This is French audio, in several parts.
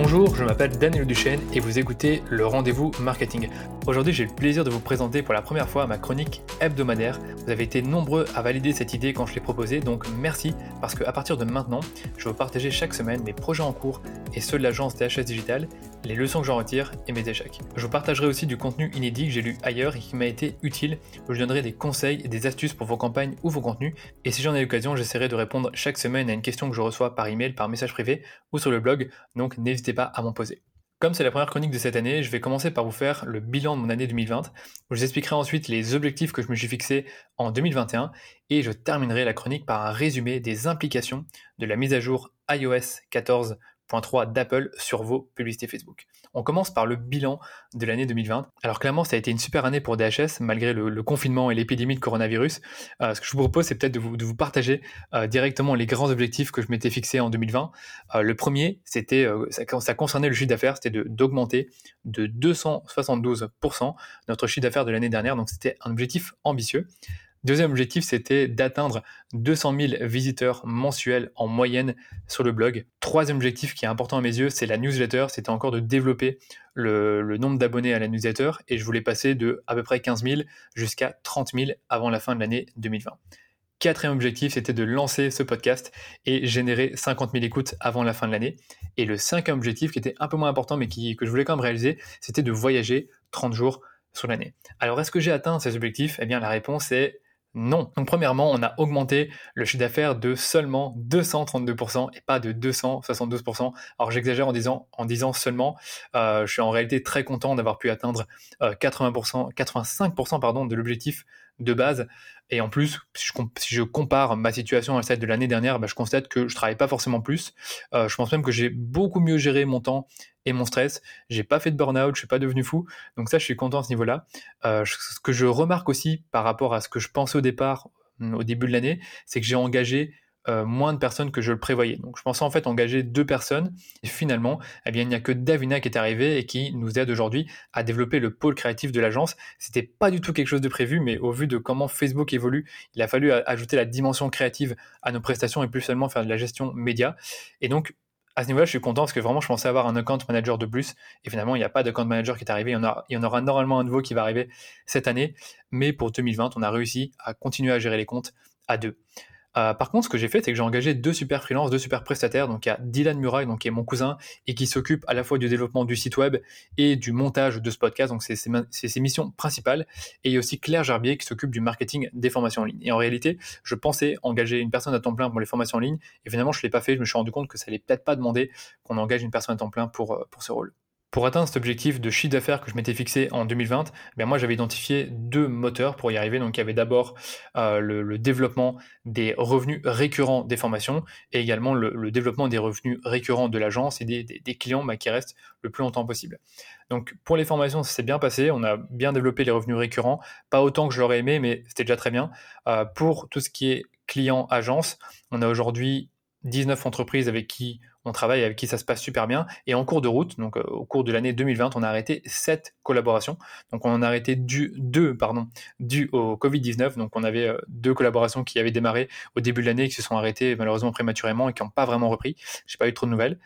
Bonjour, je m'appelle Daniel Duchesne et vous écoutez le rendez-vous marketing. Aujourd'hui, j'ai le plaisir de vous présenter pour la première fois ma chronique hebdomadaire. Vous avez été nombreux à valider cette idée quand je l'ai proposée, donc merci parce qu'à partir de maintenant, je vais vous partager chaque semaine mes projets en cours et ceux de l'agence DHS Digital, les leçons que j'en retire et mes échecs. Je vous partagerai aussi du contenu inédit que j'ai lu ailleurs et qui m'a été utile, où je donnerai des conseils et des astuces pour vos campagnes ou vos contenus. Et si j'en ai l'occasion, j'essaierai de répondre chaque semaine à une question que je reçois par email, par message privé ou sur le blog, donc n'hésitez pas à m'en poser. Comme c'est la première chronique de cette année, je vais commencer par vous faire le bilan de mon année 2020, où je vous expliquerai ensuite les objectifs que je me suis fixés en 2021, et je terminerai la chronique par un résumé des implications de la mise à jour iOS 14 3 d'Apple sur vos publicités Facebook. On commence par le bilan de l'année 2020. Alors clairement, ça a été une super année pour DHS, malgré le, confinement et l'épidémie de coronavirus. Euh, ce que je vous propose, c'est peut-être de vous, partager euh, directement les grands objectifs que je m'étais fixés en 2020. Euh, le premier, c'était ça, ça, concernait le chiffre d'affaires, c'était d'augmenter de, de 272% notre chiffre d'affaires de l'année dernière. Donc c'était un objectif ambitieux. Deuxième objectif, c'était d'atteindre 200 000 visiteurs mensuels en moyenne sur le blog. Troisième objectif qui est important à mes yeux, c'est la newsletter. C'était encore de développer le, nombre d'abonnés à la newsletter et je voulais passer de à peu près 15 000 jusqu'à 30 000 avant la fin de l'année 2020. Quatrième objectif, c'était de lancer ce podcast et générer 50 000 écoutes avant la fin de l'année. Et le cinquième objectif, qui était un peu moins important, mais qui, que je voulais quand même réaliser, c'était de voyager 30 jours sur l'année. Alors, est-ce que j'ai atteint ces objectifs? Eh bien, la réponse est non. Donc premièrement, on a augmenté le chiffre d'affaires de seulement 232% et pas de 272%. Alors j'exagère en disant, en disant seulement, euh, je suis en réalité très content d'avoir pu atteindre 80%, euh, 85% pardon, de l'objectif de base. Et en plus, si je, compare ma situation à celle de l'année dernière, bah, je constate que je travaille pas forcément plus. Euh, je pense même que j'ai beaucoup mieux géré mon temps et mon stress. J'ai pas fait de burn-out, je suis pas devenu fou. Donc ça, je suis content à ce niveau-là. Euh, ce que je remarque aussi par rapport à ce que je pensais au départ, au début de l'année, c'est que j'ai engagé euh, moins de personnes que je le prévoyais. Donc je pensais en fait engager deux personnes et finalement, eh bien, il n'y a que Davina qui est arrivé et qui nous aide aujourd'hui à développer le pôle créatif de l'agence. C'était pas du tout quelque chose de prévu, mais au vu de comment Facebook évolue, il a fallu ajouter la dimension créative à nos prestations et plus seulement faire de la gestion média. Et donc à ce niveau-là, je suis content parce que vraiment, je pensais avoir un account manager de plus. Et finalement, il n'y a pas d'account manager qui est arrivé. Il y, en il y en aura normalement un nouveau qui va arriver cette année. Mais pour 2020, on a réussi à continuer à gérer les comptes à deux. Euh, par contre, ce que j'ai fait, c'est que j'ai engagé deux super freelances, deux super prestataires. Donc, il y a Dylan Murray, donc, qui est mon cousin et qui s'occupe à la fois du développement du site web et du montage de ce podcast. Donc, c'est ses missions principales. Et il y a aussi Claire Gerbier qui s'occupe du marketing des formations en ligne. Et en réalité, je pensais engager une personne à temps plein pour les formations en ligne. Et finalement, je ne l'ai pas fait. Je me suis rendu compte que ça n'allait peut-être pas demander qu'on engage une personne à temps plein pour, euh, pour ce rôle. Pour atteindre cet objectif de chiffre d'affaires que je m'étais fixé en 2020, ben moi j'avais identifié deux moteurs pour y arriver. Donc il y avait d'abord euh, le, développement des revenus récurrents des formations et également le, développement des revenus récurrents de l'agence et des, clients bah, qui restent le plus longtemps possible. Donc pour les formations, ça s'est bien passé. On a bien développé les revenus récurrents, pas autant que je l'aurais aimé, mais c'était déjà très bien. Euh, pour tout ce qui est client-agence, on a aujourd'hui 19 entreprises avec qui on travaille, avec qui ça se passe super bien. Et en cours de route, donc euh, au cours de l'année 2020, on a arrêté 7 collaborations. Donc on en a arrêté du, deux pardon, dû au Covid-19. Donc on avait euh, deux collaborations qui avaient démarré au début de l'année et qui se sont arrêtées malheureusement prématurément et qui n'ont pas vraiment repris. J'ai pas eu trop de nouvelles.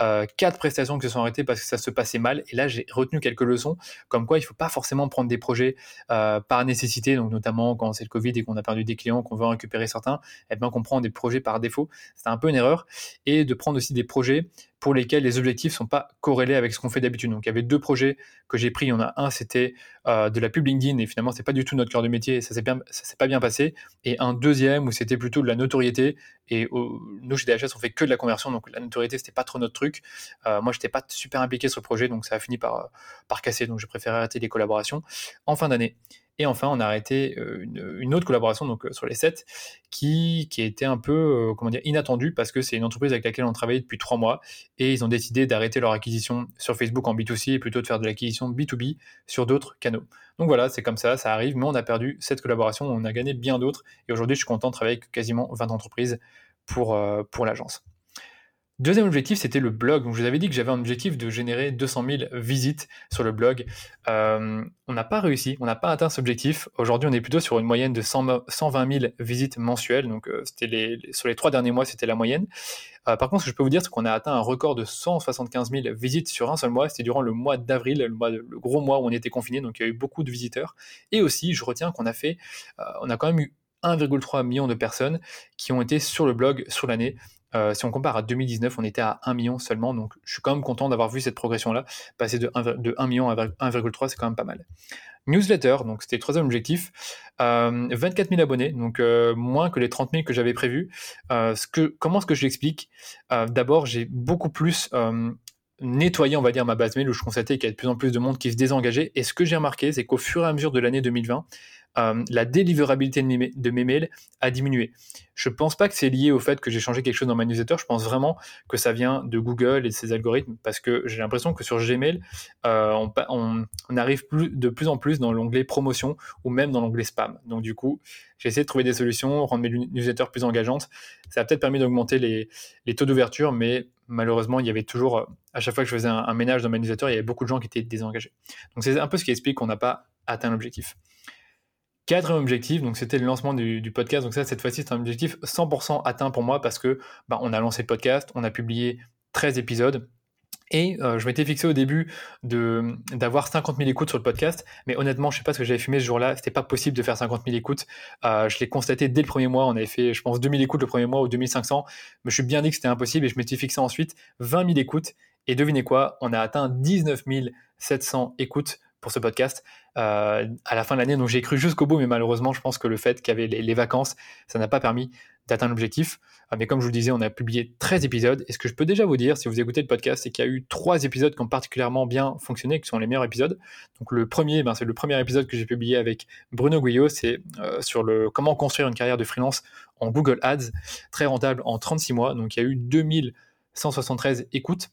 Euh, quatre prestations qui se sont arrêtées parce que ça se passait mal. Et là, j'ai retenu quelques leçons, comme quoi il ne faut pas forcément prendre des projets par nécessité, donc notamment quand c'est le Covid et qu'on a perdu des clients, qu'on veut récupérer certains, et eh bien qu'on prend des projets par défaut. C'est un peu une erreur. Et de prendre aussi des projets pour lesquels les objectifs sont pas corrélés avec ce qu'on fait d'habitude. Donc il y avait deux projets que j'ai pris. Il y en a un, c'était euh, de la pub LinkedIn et finalement c'est pas du tout notre cœur de métier. Et ça bien, s'est pas bien passé. Et un deuxième où c'était plutôt de la notoriété. Et nous chez DHS on fait que de la conversion, donc la notoriété c'était pas trop notre truc. Euh, moi j'étais pas super impliqué sur le projet, donc ça a fini par par casser. Donc j'ai préféré arrêter les collaborations en fin d'année. Et enfin, on a arrêté euh, une, autre collaboration donc euh, sur les 7 qui, qui était un peu euh, comment dire inattendue parce que c'est une entreprise avec laquelle on travaillait depuis trois mois et ils ont décidé d'arrêter leur acquisition sur Facebook en B2C et plutôt de faire de l'acquisition B2B sur d'autres canaux. Donc voilà, c'est comme ça, ça arrive, mais on a perdu cette collaboration, on a gagné bien d'autres et aujourd'hui je suis content de travailler avec quasiment 20 entreprises pour, pour l'agence. Deuxième objectif, c'était le blog. Donc, je vous avais dit que j'avais un objectif de générer 200 000 visites sur le blog. Euh, on n'a pas réussi, on n'a pas atteint cet objectif. Aujourd'hui, on est plutôt sur une moyenne de 120 000 visites mensuelles. Donc, euh, c'était sur les trois derniers mois, c'était la moyenne. Euh, par contre, ce que je peux vous dire, c'est qu'on a atteint un record de 175 000 visites sur un seul mois. C'était durant le mois d'avril, le, le, gros mois où on était confiné. Donc, il y a eu beaucoup de visiteurs. Et aussi, je retiens qu'on a fait, on a quand même eu 1,3 million de personnes qui ont été sur le blog sur l'année. Euh, si on compare à 2019, on était à 1 million seulement, donc je suis quand même content d'avoir vu cette progression-là. Passer de 1, million à 1,3, c'est quand même pas mal. Newsletter, donc c'était le troisième objectif. 24 euh, 000 abonnés, donc euh, moins que les 30 000 que j'avais prévu. comment est-ce que je l'explique D'abord, j'ai beaucoup plus nettoyé, on va dire, ma base mail où je constatais qu'il y a de plus en plus de monde qui se désengageait. Et ce que j'ai remarqué, c'est qu'au fur et à mesure de l'année 2020, euh, la délivrabilité de mes, mails a diminué. Je ne pense pas que c'est lié au fait que j'ai changé quelque chose dans ma newsletter. Je pense vraiment que ça vient de Google et de ses algorithmes parce que j'ai l'impression que sur Gmail, euh, on, arrive de plus en plus dans l'onglet promotion ou même dans l'onglet spam. Donc du coup, j'ai essayé de trouver des solutions, rendre mes newsletters plus engageantes. Ça a peut-être permis d'augmenter les, taux d'ouverture, mais malheureusement, il y avait toujours, à chaque fois que je faisais un, un ménage dans ma newsletter, il y avait beaucoup de gens qui étaient désengagés. Donc c'est un peu ce qui explique qu'on n'a pas atteint l'objectif. Quatrième objectif, donc c'était le lancement du, podcast. Donc ça, cette fois-ci, c'est un objectif 100% atteint pour moi parce que bah, on a lancé le podcast, on a publié 13 épisodes. Et euh, je m'étais fixé au début d'avoir 50 000 écoutes sur le podcast, mais honnêtement, je sais pas ce que j'avais fumé ce jour-là, c'était pas possible de faire 50 000 écoutes. Euh, je l'ai constaté dès le premier mois, on avait fait, je pense, 2000 écoutes le premier mois ou 2500, mais je suis bien dit que c'était impossible et je m'étais fixé ensuite 20 000 écoutes. Et devinez quoi, on a atteint 19 700 écoutes pour ce podcast euh, à la fin de l'année. Donc j'ai cru jusqu'au bout, mais malheureusement, je pense que le fait qu'il y avait les, vacances, ça n'a pas permis d'atteindre l'objectif. Euh, mais comme je vous le disais, on a publié 13 épisodes. Et ce que je peux déjà vous dire, si vous écoutez le podcast, c'est qu'il y a eu trois épisodes qui ont particulièrement bien fonctionné, qui sont les meilleurs épisodes. Donc le premier, ben, c'est le premier épisode que j'ai publié avec Bruno Guyot, c'est euh, sur le comment construire une carrière de freelance en Google Ads, très rentable en 36 mois. Donc il y a eu 2173 écoutes.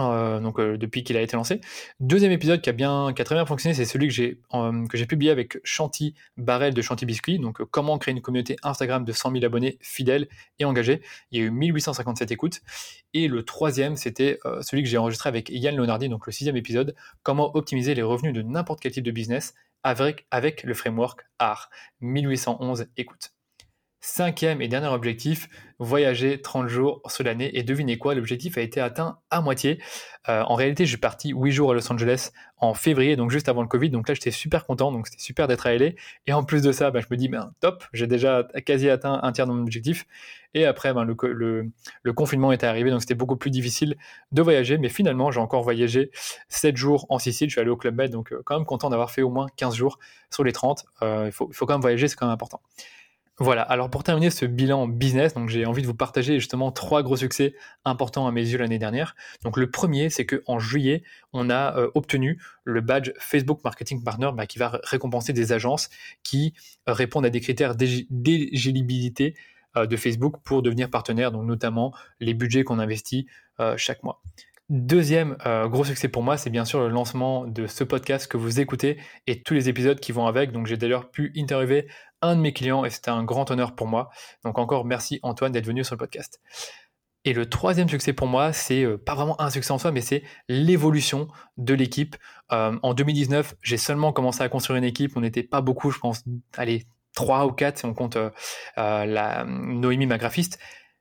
Euh, donc euh, depuis qu'il a été lancé. Deuxième épisode qui a bien, qui a très bien fonctionné, c'est celui que j'ai euh, publié avec Chanty Barrel de Chanty Biscuit. Donc comment créer une communauté Instagram de 100 000 abonnés fidèles et engagés. Il y a eu 1857 écoutes. Et le troisième, c'était celui que j'ai enregistré avec Yann Leonardi, donc le sixième épisode, comment optimiser les revenus de n'importe quel type de business avec, avec le framework AR. 1811 écoutes. Cinquième et dernier objectif, voyager 30 jours sur l'année. Et devinez quoi, l'objectif a été atteint à moitié. Euh, en réalité, je suis parti 8 jours à Los Angeles en février, donc juste avant le Covid. Donc là, j'étais super content, donc c'était super d'être à LA. Et en plus de ça, bah, je me dis, ben, top, j'ai déjà quasi atteint un tiers de mon objectif. Et après, ben, le, confinement était arrivé, donc c'était beaucoup plus difficile de voyager. Mais finalement, j'ai encore voyagé 7 jours en Sicile. Je suis allé au Club Med, donc euh, quand même content d'avoir fait au moins 15 jours sur les 30. Euh, il faut quand même voyager, c'est quand même important. Voilà, alors pour terminer ce bilan business, donc j'ai envie de vous partager justement trois gros succès importants à mes yeux l'année dernière. Donc le premier, c'est qu'en juillet, on a euh, obtenu le badge Facebook Marketing Partner bah, qui va récompenser des agences qui euh, répondent à des critères d'éligibilité euh, de Facebook pour devenir partenaire, donc notamment les budgets qu'on investit chaque mois. Deuxième gros succès pour moi, c'est bien sûr le lancement de ce podcast que vous écoutez et tous les épisodes qui vont avec. Donc j'ai d'ailleurs pu interviewer un de mes clients et c'était un grand honneur pour moi. Donc encore merci Antoine d'être venu sur le podcast. Et le troisième succès pour moi, c'est euh, pas vraiment un succès en soi, mais c'est l'évolution de l'équipe. Euh, en 2019, j'ai seulement commencé à construire une équipe. On n'était pas beaucoup, je pense, allez, trois ou quatre si on compte euh, la Noémie, ma graphiste.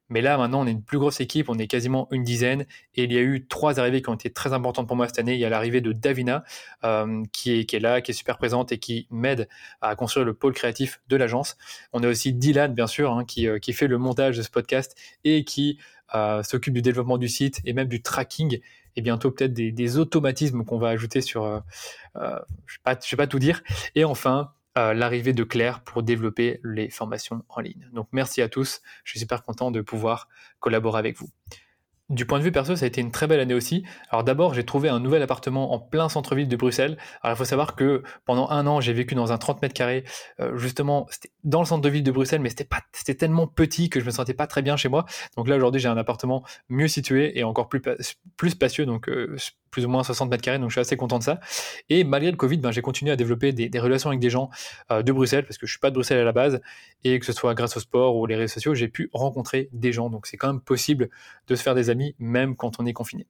Mais là, maintenant, on est une plus grosse équipe, on est quasiment une dizaine. Et il y a eu trois arrivées qui ont été très importantes pour moi cette année. Il y a l'arrivée de Davina, euh, qui, est, là, qui est super présente et qui m'aide à construire le pôle créatif de l'agence. On a aussi Dylan, bien sûr, hein, qui, euh, qui, fait le montage de ce podcast et qui euh, s'occupe du développement du site et même du tracking et bientôt peut-être des, automatismes qu'on va ajouter sur... Je ne vais, vais, pas tout dire. Et enfin, l'arrivée de Claire pour développer les formations en ligne. Donc merci à tous, je suis super content de pouvoir collaborer avec vous. Du point de vue perso, ça a été une très belle année aussi. Alors d'abord, j'ai trouvé un nouvel appartement en plein centre-ville de Bruxelles. Alors il faut savoir que pendant un an, j'ai vécu dans un 30 mètres carrés, euh, justement, c'était dans le centre de ville de Bruxelles, mais c'était pas, c'était tellement petit que je me sentais pas très bien chez moi. Donc là aujourd'hui, j'ai un appartement mieux situé et encore plus plus spacieux. Donc euh, plus ou moins 60 mètres carrés, donc je suis assez content de ça. Et malgré le Covid, ben, j'ai continué à développer des, relations avec des gens euh, de Bruxelles, parce que je suis pas de Bruxelles à la base, et que ce soit grâce au sport ou les réseaux sociaux, j'ai pu rencontrer des gens. Donc c'est quand même possible de se faire des amis, même quand on est confiné.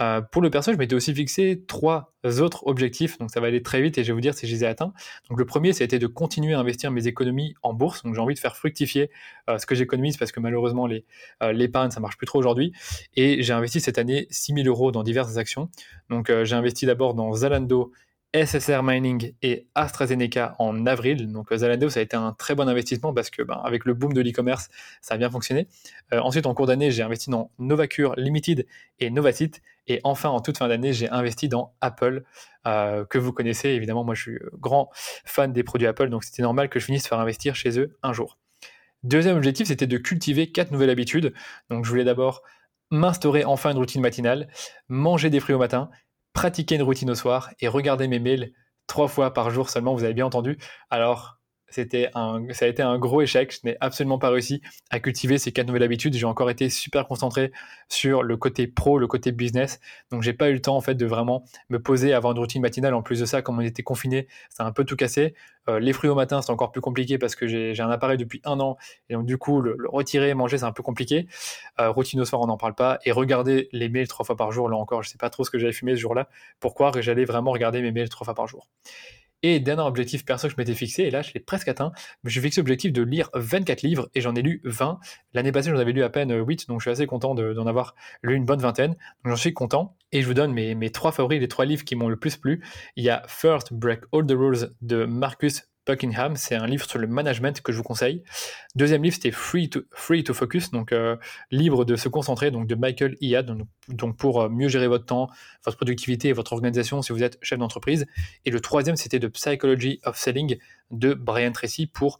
Euh, pour le perso, je m'étais aussi fixé trois autres objectifs, donc ça va aller très vite et je vais vous dire si je les ai atteints. Donc le premier, c'était de continuer à investir mes économies en bourse. Donc j'ai envie de faire fructifier euh, ce que j'économise parce que malheureusement les euh, l'épargne ça marche plus trop aujourd'hui. Et j'ai investi cette année 6000 euros dans diverses actions. Donc j'ai investi d'abord dans Zalando, SSR Mining et AstraZeneca en avril. Donc euh, Zalando, ça a été un très bon investissement parce que ben, avec le boom de l'e-commerce, ça a bien fonctionné. Euh, ensuite, en cours d'année, j'ai investi dans Novacure Limited et Novacite. Et enfin, en toute fin d'année, j'ai investi dans Apple, euh, que vous connaissez. Évidemment, moi, je suis grand fan des produits Apple, donc c'était normal que je finisse par investir chez eux un jour. Deuxième objectif, c'était de cultiver quatre nouvelles habitudes. Donc je voulais d'abord m'instaurer enfin une routine matinale, manger des fruits au matin pratiquer une routine au soir et regarder mes mails trois fois par jour seulement, vous avez bien entendu. Alors, c'était un, ça a été un gros échec. Je n'ai absolument pas réussi à cultiver ces quatre nouvelles habitudes. J'ai encore été super concentré sur le côté pro, le côté business. Donc, j'ai pas eu le temps, en fait, de vraiment me poser, avoir une routine matinale. En plus de ça, comme on était confiné, ça a un peu tout cassé. Euh, les fruits au matin, c'est encore plus compliqué parce que j'ai un appareil depuis un an. Et donc, du coup, le, retirer, manger, c'est un peu compliqué. Euh, routine au soir, on n'en parle pas. Et regarder les mails trois fois par jour, là encore, je sais pas trop ce que j'avais fumé ce jour-là. Pourquoi? J'allais vraiment regarder mes mails trois fois par jour. Et dernier objectif perso que je m'étais fixé, et là je l'ai presque atteint, mais je fixé l'objectif de lire 24 livres et j'en ai lu 20. L'année passée j'en avais lu à peine 8, donc je suis assez content d'en avoir lu une bonne vingtaine. Donc j'en suis content. Et je vous donne mes, mes trois favoris, les trois livres qui m'ont le plus plu. Il y a First Break All the Rules de Marcus Buckingham, c'est un livre sur le management que je vous conseille. Deuxième livre, c'était Free to, Focus, donc euh, libre de se concentrer, donc de Michael Iad, donc, pour euh, mieux gérer votre temps, votre productivité et votre organisation si vous êtes chef d'entreprise. Et le troisième, c'était The Psychology of Selling de Brian Tracy pour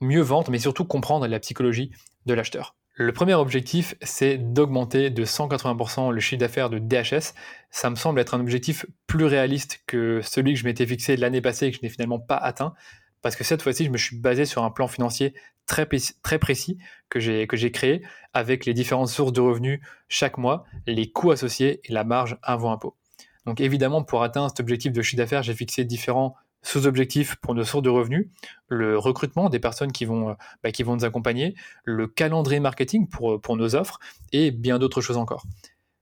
mieux vendre, mais surtout comprendre la psychologie de l'acheteur. Le premier objectif, c'est d'augmenter de 180% le chiffre d'affaires de DHS. Ça me semble être un objectif plus réaliste que celui que je m'étais fixé l'année passée et que je n'ai finalement pas atteint. Parce que cette fois-ci, je me suis basé sur un plan financier très, précis que j'ai créé avec les différentes sources de revenus chaque mois, les coûts associés et la marge avant impôt. Donc évidemment, pour atteindre cet objectif de chiffre d'affaires, j'ai fixé différents sous-objectifs pour nos sources de revenus, le recrutement des personnes qui vont, euh, bah, qui vont nous accompagner, le calendrier marketing pour, euh, pour nos offres et bien d'autres choses encore.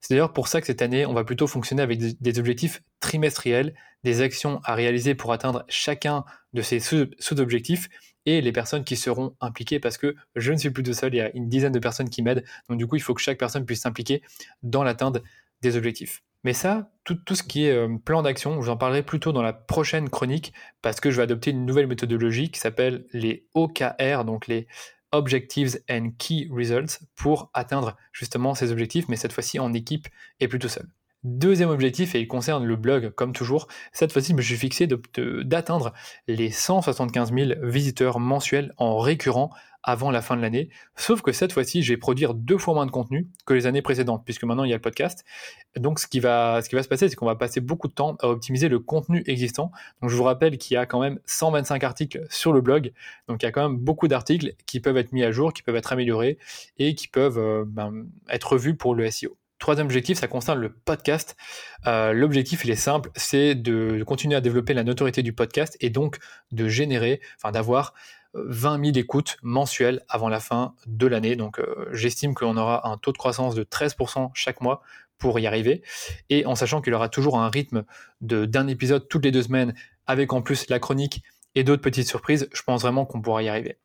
C'est d'ailleurs pour ça que cette année, on va plutôt fonctionner avec des objectifs trimestriels, des actions à réaliser pour atteindre chacun de ces sous-objectifs et les personnes qui seront impliquées parce que je ne suis plus tout seul, il y a une dizaine de personnes qui m'aident. Donc du coup, il faut que chaque personne puisse s'impliquer dans l'atteinte des objectifs. Mais ça, tout, ce qui est euh, plan d'action, j'en parlerai plutôt dans la prochaine chronique parce que je vais adopter une nouvelle méthodologie qui s'appelle les OKR, donc les Objectives and Key Results, pour atteindre justement ces objectifs, mais cette fois-ci en équipe et plutôt seul. Deuxième objectif, et il concerne le blog comme toujours, cette fois-ci je me suis fixé d'atteindre les 175 000 visiteurs mensuels en récurrent avant la fin de l'année. Sauf que cette fois-ci, je vais produire deux fois moins de contenu que les années précédentes, puisque maintenant il y a le podcast. Donc ce qui va, ce qui va se passer, c'est qu'on va passer beaucoup de temps à optimiser le contenu existant. Donc je vous rappelle qu'il y a quand même 125 articles sur le blog. Donc il y a quand même beaucoup d'articles qui peuvent être mis à jour, qui peuvent être améliorés et qui peuvent euh, ben, être revus pour le SEO. Troisième objectif, ça concerne le podcast. Euh, l'objectif, il est simple, c'est de continuer à développer la notoriété du podcast et donc de générer, enfin d'avoir 20 000 écoutes mensuelles avant la fin de l'année. Donc euh, j'estime qu'on aura un taux de croissance de 13% chaque mois pour y arriver. Et en sachant qu'il aura toujours un rythme d'un épisode toutes les deux semaines, avec en plus la chronique et d'autres petites surprises, je pense vraiment qu'on pourra y arriver.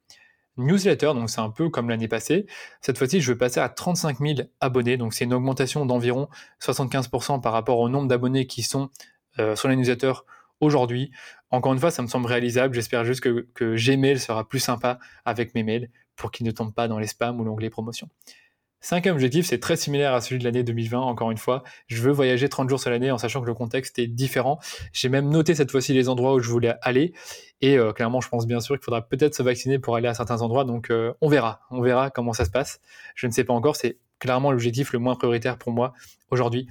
Newsletter, donc c'est un peu comme l'année passée. Cette fois-ci, je vais passer à 35 000 abonnés, donc c'est une augmentation d'environ 75% par rapport au nombre d'abonnés qui sont euh, sur les newsletters aujourd'hui. Encore une fois, ça me semble réalisable. J'espère juste que, que, Gmail sera plus sympa avec mes mails pour qu'ils ne tombent pas dans les spams ou l'onglet promotion. Cinquième objectif, c'est très similaire à celui de l'année 2020, encore une fois. Je veux voyager 30 jours sur l'année en sachant que le contexte est différent. J'ai même noté cette fois-ci les endroits où je voulais aller. Et euh, clairement, je pense bien sûr qu'il faudra peut-être se vacciner pour aller à certains endroits. Donc euh, on verra. On verra comment ça se passe. Je ne sais pas encore. C'est clairement l'objectif le moins prioritaire pour moi aujourd'hui.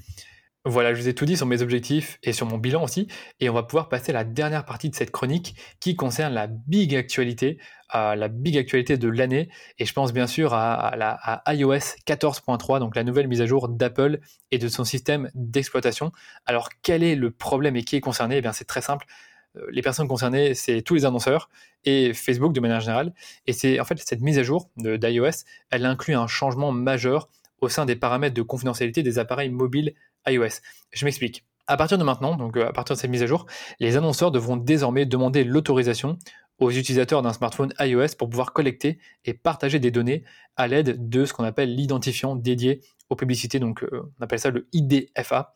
Voilà, je vous ai tout dit sur mes objectifs et sur mon bilan aussi, et on va pouvoir passer à la dernière partie de cette chronique qui concerne la big actualité, la big actualité de l'année, et je pense bien sûr à, à iOS 14.3, donc la nouvelle mise à jour d'Apple et de son système d'exploitation. Alors quel est le problème et qui est concerné? Eh bien c'est très simple. Euh, les personnes concernées, c'est tous les annonceurs et Facebook de manière générale. Et c'est en fait cette mise à jour d'iOS, elle inclut un changement majeur au sein des paramètres de confidentialité des appareils mobiles iOS. Je m'explique. À partir de maintenant, donc euh, à partir de cette mise à jour, les annonceurs devront désormais demander l'autorisation aux utilisateurs d'un smartphone iOS pour pouvoir collecter et partager des données à l'aide de ce qu'on appelle l'identifiant dédié aux publicités, donc euh, on appelle ça le IDFA.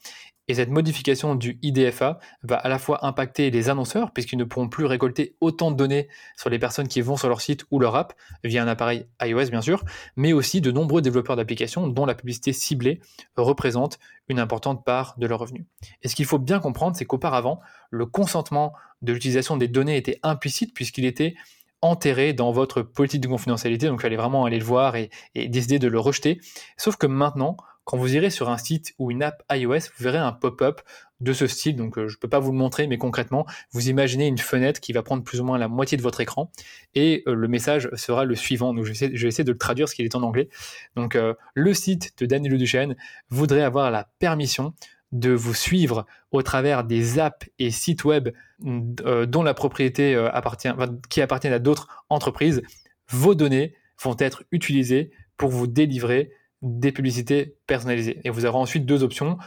Et cette modification du IDFA va à la fois impacter les annonceurs, puisqu'ils ne pourront plus récolter autant de données sur les personnes qui vont sur leur site ou leur app, via un appareil iOS bien sûr, mais aussi de nombreux développeurs d'applications dont la publicité ciblée représente une importante part de leurs revenus. Et ce qu'il faut bien comprendre, c'est qu'auparavant, le consentement de l'utilisation des données était implicite, puisqu'il était enterré dans votre politique de confidentialité, donc il fallait vraiment aller le voir et, décider de le rejeter. Sauf que maintenant, quand vous irez sur un site ou une app iOS, vous verrez un pop-up de ce style. Donc, euh, je ne peux pas vous le montrer, mais concrètement, vous imaginez une fenêtre qui va prendre plus ou moins la moitié de votre écran et euh, le message sera le suivant. Donc, je vais, essayer, de le traduire ce qu'il est en anglais. Donc, euh, le site de Daniel Duchesne voudrait avoir la permission de vous suivre au travers des apps et sites web dont la propriété appartient, qui appartiennent à d'autres entreprises. Vos données vont être utilisées pour vous délivrer des publicités personnalisées. Et vous aurez ensuite deux options,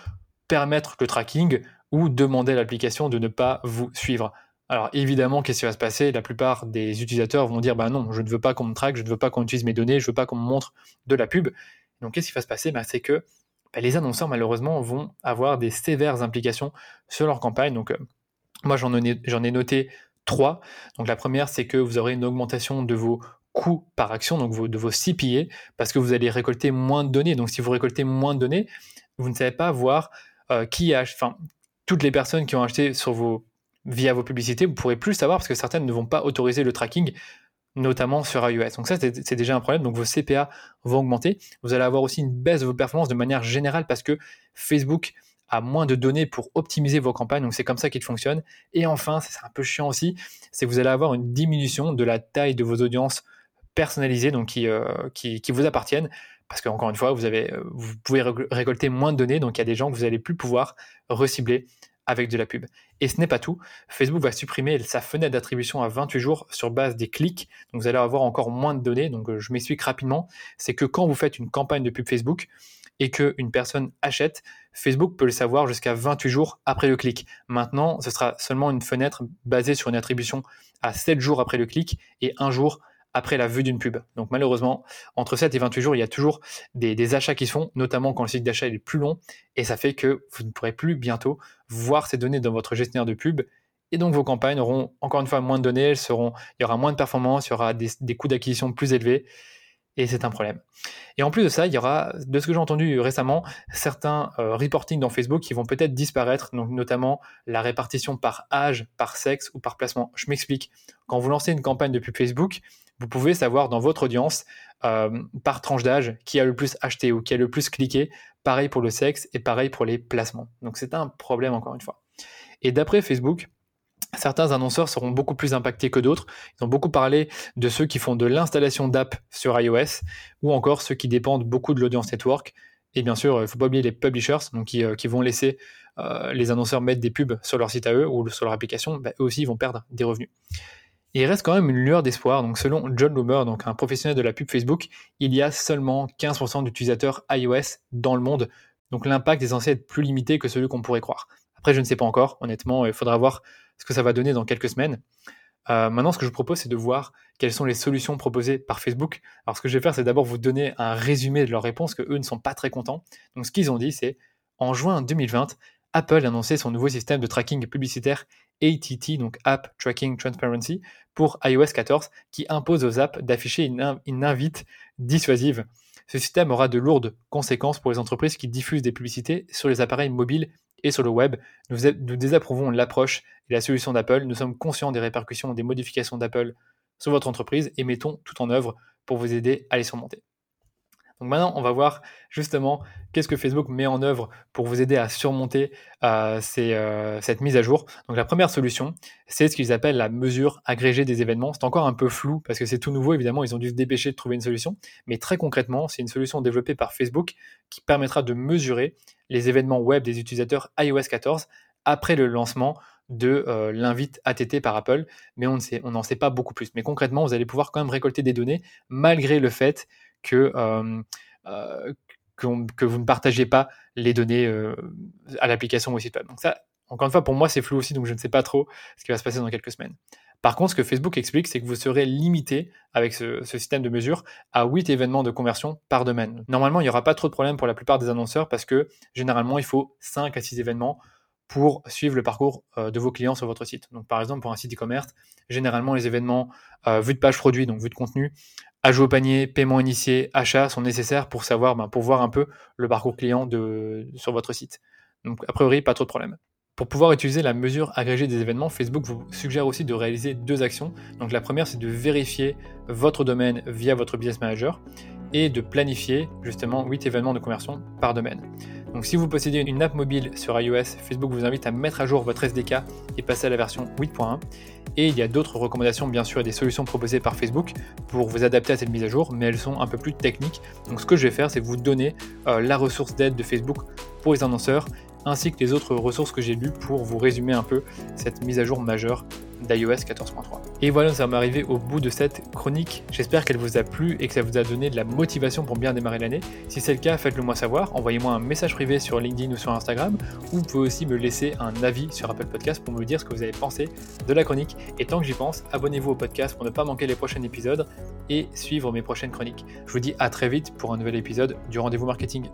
permettre le tracking ou demander à l'application de ne pas vous suivre. Alors évidemment, qu'est-ce qui va se passer? La plupart des utilisateurs vont dire bah non, je ne veux pas qu'on me traque, je ne veux pas qu'on utilise mes données, je ne veux pas qu'on me montre de la pub. Donc qu'est-ce qui va se passer? Bah, C'est que bah, les annonceurs malheureusement vont avoir des sévères implications sur leur campagne. Donc euh, moi j'en ai, noté trois. Donc la première c'est que vous aurez une augmentation de vos coût par action, donc de vos CPA, parce que vous allez récolter moins de données. Donc si vous récoltez moins de données, vous ne savez pas voir euh, qui a, enfin, toutes les personnes qui ont acheté sur vos, via vos publicités, vous pourrez plus savoir parce que certaines ne vont pas autoriser le tracking, notamment sur iOS. Donc ça, c'est déjà un problème. Donc vos CPA vont augmenter. Vous allez avoir aussi une baisse de vos performances de manière générale parce que Facebook a moins de données pour optimiser vos campagnes. Donc c'est comme ça qu'il fonctionne. Et enfin, c'est un peu chiant aussi, c'est que vous allez avoir une diminution de la taille de vos audiences personnalisés, donc euh, qui, qui, vous appartiennent. Parce qu'encore une fois, vous, avez, euh, vous pouvez récolter moins de données, donc il y a des gens que vous n'allez plus pouvoir recibler avec de la pub. Et ce n'est pas tout. Facebook va supprimer sa fenêtre d'attribution à 28 jours sur base des clics. Donc vous allez avoir encore moins de données. Donc euh, je m'explique rapidement. C'est que quand vous faites une campagne de pub Facebook et qu'une personne achète, Facebook peut le savoir jusqu'à 28 jours après le clic. Maintenant, ce sera seulement une fenêtre basée sur une attribution à 7 jours après le clic et un jour après la vue d'une pub. Donc malheureusement, entre 7 et 28 jours, il y a toujours des, achats qui se font, notamment quand le cycle d'achat est plus long, et ça fait que vous ne pourrez plus bientôt voir ces données dans votre gestionnaire de pub, et donc vos campagnes auront encore une fois moins de données, il y aura moins de performance, il y aura des, coûts d'acquisition plus élevés, et c'est un problème. Et en plus de ça, il y aura, de ce que j'ai entendu récemment, certains euh, reporting dans Facebook qui vont peut-être disparaître, donc notamment la répartition par âge, par sexe ou par placement. Je m'explique. Quand vous lancez une campagne de pub Facebook, vous pouvez savoir dans votre audience, euh, par tranche d'âge, qui a le plus acheté ou qui a le plus cliqué. Pareil pour le sexe et pareil pour les placements. Donc c'est un problème encore une fois. Et d'après Facebook, certains annonceurs seront beaucoup plus impactés que d'autres. Ils ont beaucoup parlé de ceux qui font de l'installation d'app sur iOS ou encore ceux qui dépendent beaucoup de l'audience network. Et bien sûr, il ne faut pas oublier les publishers donc qui, euh, vont laisser euh, les annonceurs mettre des pubs sur leur site à eux ou sur leur application. Bah, eux aussi, vont perdre des revenus il reste quand même une lueur d'espoir. Donc, selon John Loomer, donc un professionnel de la pub Facebook, il y a seulement 15% d'utilisateurs iOS dans le monde. Donc, l'impact est censé être plus limité que celui qu'on pourrait croire. Après, je ne sais pas encore. Honnêtement, il faudra voir ce que ça va donner dans quelques semaines. Euh, maintenant, ce que je vous propose, c'est de voir quelles sont les solutions proposées par Facebook. Alors, ce que je vais faire, c'est d'abord vous donner un résumé de leurs réponses, que eux ne sont pas très contents. Donc, ce qu'ils ont dit, c'est en juin 2020, Apple a annoncé son nouveau système de tracking publicitaire ATT, donc App Tracking Transparency, pour iOS 14, qui impose aux apps d'afficher une, invite dissuasive. Ce système aura de lourdes conséquences pour les entreprises qui diffusent des publicités sur les appareils mobiles et sur le web. Nous, nous désapprouvons l'approche et la solution d'Apple. Nous sommes conscients des répercussions des modifications d'Apple sur votre entreprise et mettons tout en œuvre pour vous aider à les surmonter. Donc maintenant, on va voir justement qu'est-ce que Facebook met en œuvre pour vous aider à surmonter euh, euh, cette mise à jour. Donc la première solution, c'est ce qu'ils appellent la mesure agrégée des événements. C'est encore un peu flou parce que c'est tout nouveau, évidemment, ils ont dû se dépêcher de trouver une solution. Mais très concrètement, c'est une solution développée par Facebook qui permettra de mesurer les événements web des utilisateurs iOS 14 après le lancement de euh, l'invite ATT par Apple, mais on n'en sait pas beaucoup plus. Mais concrètement, vous allez pouvoir quand même récolter des données malgré le fait que, que, vous ne partagez pas les données à l'application ou au site web. Donc ça, encore une fois, pour moi, c'est flou aussi, donc je ne sais pas trop ce qui va se passer dans quelques semaines. Par contre, ce que Facebook explique, c'est que vous serez limité avec ce, ce, système de mesure à 8 événements de conversion par domaine. Normalement, il n'y aura pas trop de problèmes pour la plupart des annonceurs parce que généralement, il faut 5 à 6 événements pour suivre le parcours euh, de vos clients sur votre site. Donc par exemple pour un site e-commerce, généralement les événements euh, vue de page produit, donc vue de contenu, ajout au panier, paiement initié, achat sont nécessaires pour savoir, ben, pour voir un peu le parcours client sur votre site. Donc a priori pas trop de problème. Pour pouvoir utiliser la mesure agrégée des événements, Facebook vous suggère aussi de réaliser deux actions. Donc la première, c'est de vérifier votre domaine via votre business manager et de planifier justement 8 événements de conversion par domaine. Donc si vous possédez une app mobile sur iOS, Facebook vous invite à mettre à jour votre SDK et passer à la version 8.1. Et il y a d'autres recommandations bien sûr et des solutions proposées par Facebook pour vous adapter à cette mise à jour, mais elles sont un peu plus techniques. Donc ce que je vais faire, c'est vous donner euh, la ressource d'aide de Facebook pour les annonceurs ainsi que les autres ressources que j'ai lues pour vous résumer un peu cette mise à jour majeure d'iOS 14.3. Et voilà, nous sommes arrivés au bout de cette chronique. J'espère qu'elle vous a plu et que ça vous a donné de la motivation pour bien démarrer l'année. Si c'est le cas, faites-le moi savoir. Envoyez-moi un message privé sur LinkedIn ou sur Instagram, ou vous pouvez aussi me laisser un avis sur Apple Podcast pour me dire ce que vous avez pensé de la chronique. Et tant que j'y pense, abonnez-vous au podcast pour ne pas manquer les prochains épisodes et suivre mes prochaines chroniques. Je vous dis à très vite pour un nouvel épisode du Rendez-vous Marketing.